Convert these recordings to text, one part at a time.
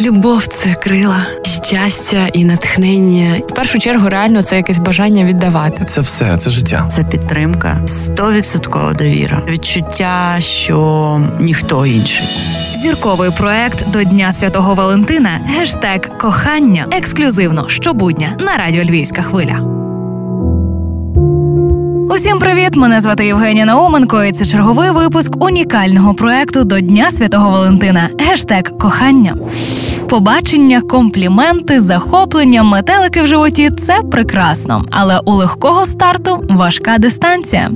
Любов це крила, щастя і натхнення. В першу чергу, реально це якесь бажання віддавати. Це все, це життя. Це підтримка, стовідсоткова довіра, відчуття, що ніхто інший. Зірковий проект до Дня Святого Валентина. Гештег кохання ексклюзивно щобудня на радіо Львівська хвиля. Усім привіт! Мене звати Євгенія Науменко. і Це черговий випуск унікального проекту до Дня Святого Валентина. Гештег кохання. Побачення, компліменти, захоплення, метелики в животі це прекрасно, але у легкого старту важка дистанція.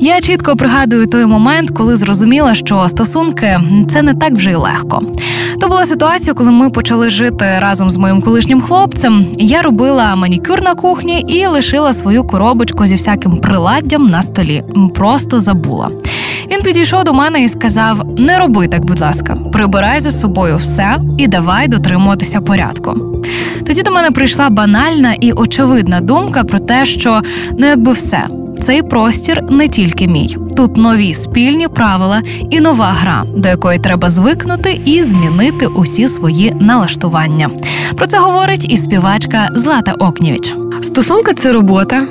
Я чітко пригадую той момент, коли зрозуміла, що стосунки це не так вже й легко. То була ситуація, коли ми почали жити разом з моїм колишнім хлопцем. Я робила манікюр на кухні і лишила свою коробочку зі всяким приладдям на столі. Просто забула. Він підійшов до мене і сказав: Не роби так, будь ласка, прибирай за собою все і давай дотримуватися порядку. Тоді до мене прийшла банальна і очевидна думка про те, що ну якби все. Цей простір не тільки мій. Тут нові спільні правила і нова гра, до якої треба звикнути і змінити усі свої налаштування. Про це говорить і співачка Злата Окнєвіч. Стосунки це робота.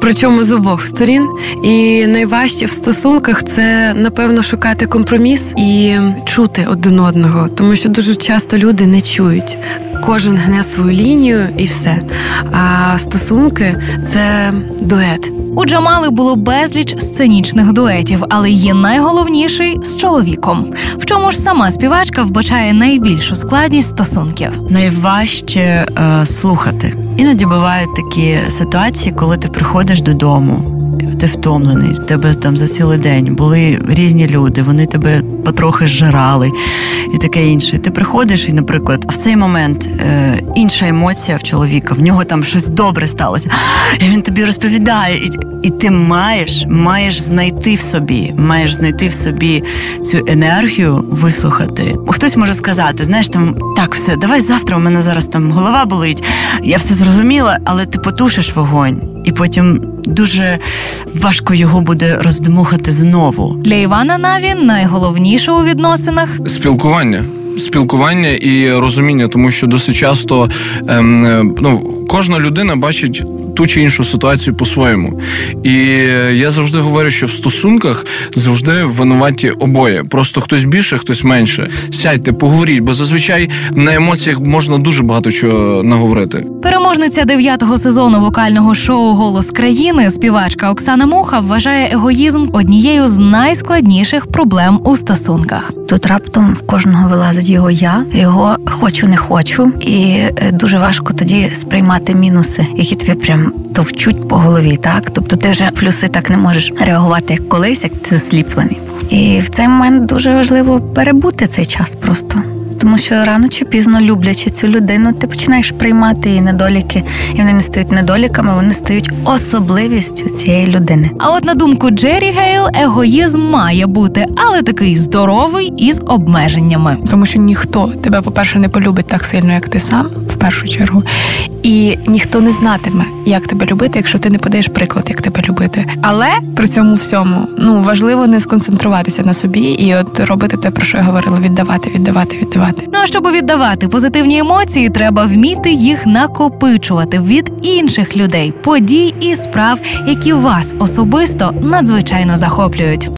Причому з обох сторін, і найважче в стосунках це напевно шукати компроміс і чути один одного, тому що дуже часто люди не чують. Кожен гне свою лінію і все. А стосунки це дует. У Джамали було безліч сценічних дуетів, але її найголовніший з чоловіком. В чому ж сама співачка вбачає найбільшу складність стосунків? Найважче е, слухати. Іноді бувають такі ситуації, коли ти приходиш додому. Ти втомлений, в тебе там за цілий день були різні люди, вони тебе потрохи зжирали і таке інше. Ти приходиш, і, наприклад, в цей момент е, інша емоція в чоловіка, в нього там щось добре сталося. І він тобі розповідає, і, і ти маєш, маєш знайти в собі, маєш знайти в собі цю енергію, вислухати. Хтось може сказати, знаєш, там так, все, давай завтра. У мене зараз там голова болить. Я все зрозуміла, але ти потушиш вогонь, і потім дуже важко його буде роздмухати знову. Для Івана Наві найголовніше у відносинах спілкування. Спілкування і розуміння, тому що досить часто ем, ну, кожна людина бачить ту чи іншу ситуацію по-своєму. І я завжди говорю, що в стосунках завжди винуваті обоє. Просто хтось більше, хтось менше. Сядьте, поговоріть, бо зазвичай на емоціях можна дуже багато чого наговорити. Переможниця дев'ятого сезону вокального шоу Голос країни співачка Оксана Муха вважає егоїзм однією з найскладніших проблем у стосунках. Тут раптом в кожного вилазить його я, його хочу, не хочу, і е, дуже важко тоді сприймати мінуси, які тобі прям товчуть по голові. Так, тобто ти вже плюси так не можеш реагувати як колись, як ти засліплений. І в цей момент дуже важливо перебути цей час просто. Тому що рано чи пізно люблячи цю людину, ти починаєш приймати її недоліки, і вони не стають недоліками, вони стають особливістю цієї людини. А от на думку Джері Гейл, егоїзм має бути, але такий здоровий і з обмеженнями. Тому що ніхто тебе, по-перше, не полюбить так сильно, як ти сам, в першу чергу, і ніхто не знатиме, як тебе любити, якщо ти не подаєш приклад, як тебе любити. Але при цьому всьому ну важливо не сконцентруватися на собі і от робити те, про що я говорила: віддавати, віддавати, віддавати. Ну а щоб віддавати позитивні емоції, треба вміти їх накопичувати від інших людей, подій і справ, які вас особисто надзвичайно захоплюють.